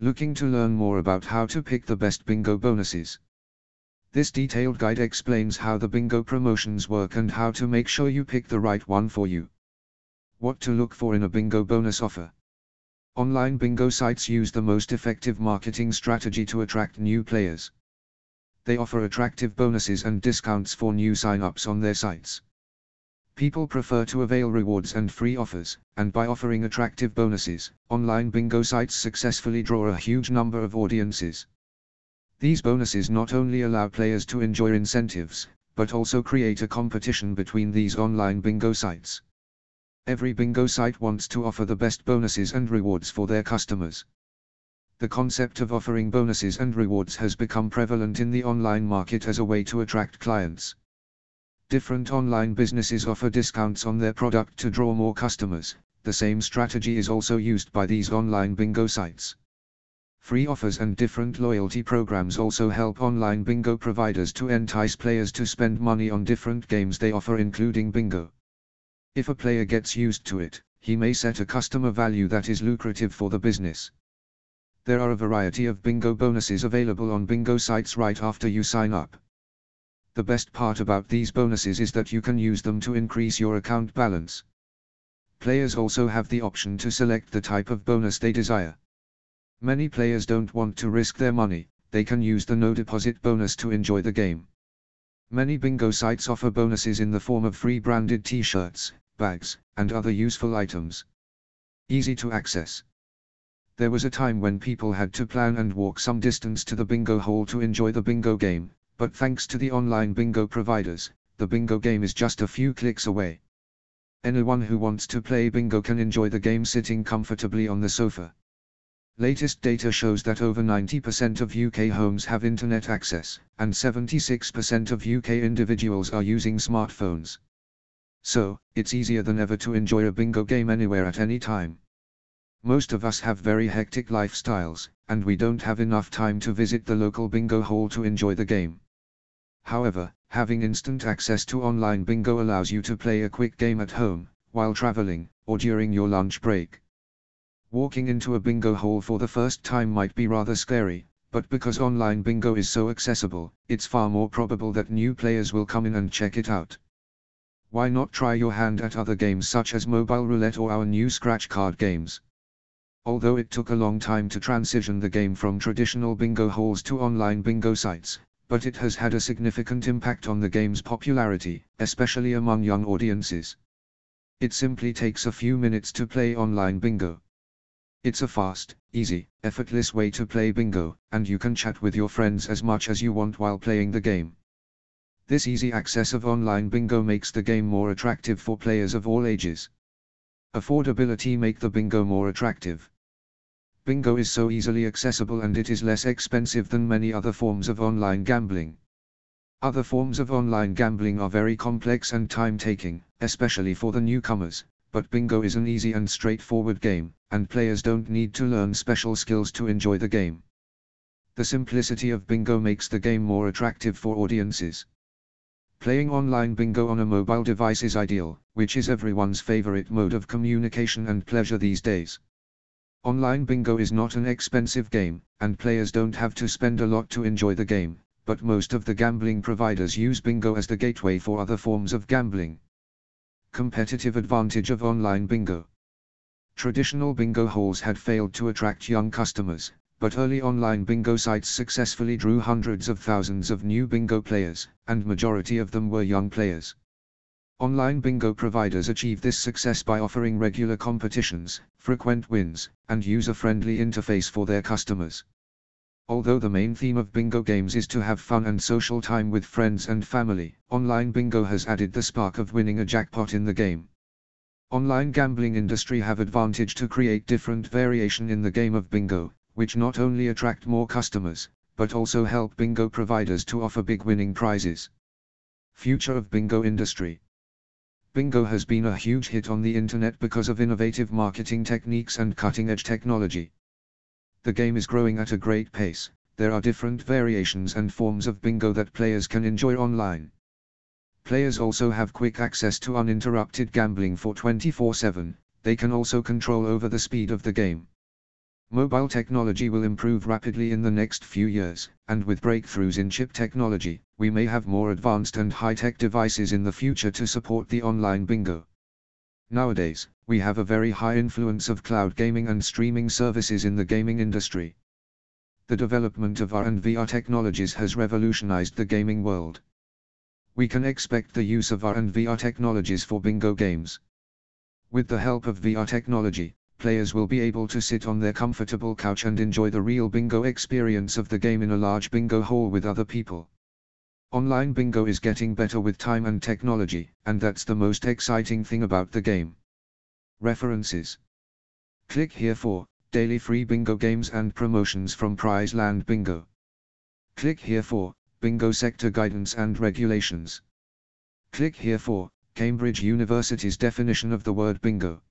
Looking to learn more about how to pick the best bingo bonuses. This detailed guide explains how the bingo promotions work and how to make sure you pick the right one for you. What to look for in a bingo bonus offer. Online bingo sites use the most effective marketing strategy to attract new players. They offer attractive bonuses and discounts for new sign-ups on their sites. People prefer to avail rewards and free offers, and by offering attractive bonuses, online bingo sites successfully draw a huge number of audiences. These bonuses not only allow players to enjoy incentives, but also create a competition between these online bingo sites. Every bingo site wants to offer the best bonuses and rewards for their customers. The concept of offering bonuses and rewards has become prevalent in the online market as a way to attract clients. Different online businesses offer discounts on their product to draw more customers. The same strategy is also used by these online bingo sites. Free offers and different loyalty programs also help online bingo providers to entice players to spend money on different games they offer including bingo. If a player gets used to it, he may set a customer value that is lucrative for the business. There are a variety of bingo bonuses available on bingo sites right after you sign up. The best part about these bonuses is that you can use them to increase your account balance. Players also have the option to select the type of bonus they desire. Many players don't want to risk their money, they can use the no deposit bonus to enjoy the game. Many bingo sites offer bonuses in the form of free branded t-shirts, bags, and other useful items. Easy to access. There was a time when people had to plan and walk some distance to the bingo hall to enjoy the bingo game, but thanks to the online bingo providers, the bingo game is just a few clicks away. Anyone who wants to play bingo can enjoy the game sitting comfortably on the sofa. Latest data shows that over 90% of UK homes have internet access, and 76% of UK individuals are using smartphones. So, it's easier than ever to enjoy a bingo game anywhere at any time. Most of us have very hectic lifestyles, and we don't have enough time to visit the local bingo hall to enjoy the game. However, having instant access to online bingo allows you to play a quick game at home, while traveling, or during your lunch break. Walking into a bingo hall for the first time might be rather scary, but because online bingo is so accessible, it's far more probable that new players will come in and check it out. Why not try your hand at other games such as mobile roulette or our new scratch card games? Although it took a long time to transition the game from traditional bingo halls to online bingo sites, but it has had a significant impact on the game's popularity, especially among young audiences. It simply takes a few minutes to play online bingo. It's a fast, easy, effortless way to play bingo, and you can chat with your friends as much as you want while playing the game. This easy access of online bingo makes the game more attractive for players of all ages. Affordability make the bingo more attractive. Bingo is so easily accessible and it is less expensive than many other forms of online gambling. Other forms of online gambling are very complex and time-taking, especially for the newcomers, but bingo is an easy and straightforward game, and players don't need to learn special skills to enjoy the game. The simplicity of bingo makes the game more attractive for audiences. Playing online bingo on a mobile device is ideal, which is everyone's favorite mode of communication and pleasure these days. Online bingo is not an expensive game, and players don't have to spend a lot to enjoy the game, but most of the gambling providers use bingo as the gateway for other forms of gambling. Competitive advantage of online bingo. Traditional bingo halls had failed to attract young customers, but early online bingo sites successfully drew hundreds of thousands of new bingo players, and majority of them were young players. Online bingo providers achieve this success by offering regular competitions, frequent wins, and user-friendly interface for their customers. Although the main theme of bingo games is to have fun and social time with friends and family, online bingo has added the spark of winning a jackpot in the game. Online gambling industry have advantage to create different variation in the game of bingo, which not only attract more customers, but also help bingo providers to offer big winning prizes. Future of bingo industry Bingo has been a huge hit on the internet because of innovative marketing techniques and cutting-edge technology. The game is growing at a great pace, there are different variations and forms of bingo that players can enjoy online. Players also have quick access to uninterrupted gambling for 24-7, they can also control over the speed of the game. Mobile technology will improve rapidly in the next few years, and with breakthroughs in chip technology, we may have more advanced and high-tech devices in the future to support the online bingo. Nowadays, we have a very high influence of cloud gaming and streaming services in the gaming industry. The development of AR and VR technologies has revolutionized the gaming world. We can expect the use of AR and VR technologies for bingo games. With the help of VR technology, players will be able to sit on their comfortable couch and enjoy the real bingo experience of the game in a large bingo hall with other people. Online bingo is getting better with time and technology, and that's the most exciting thing about the game. References Click here for daily free bingo games and promotions from Prizeland Bingo. Click here for bingo sector guidance and regulations. Click here for Cambridge University's definition of the word bingo.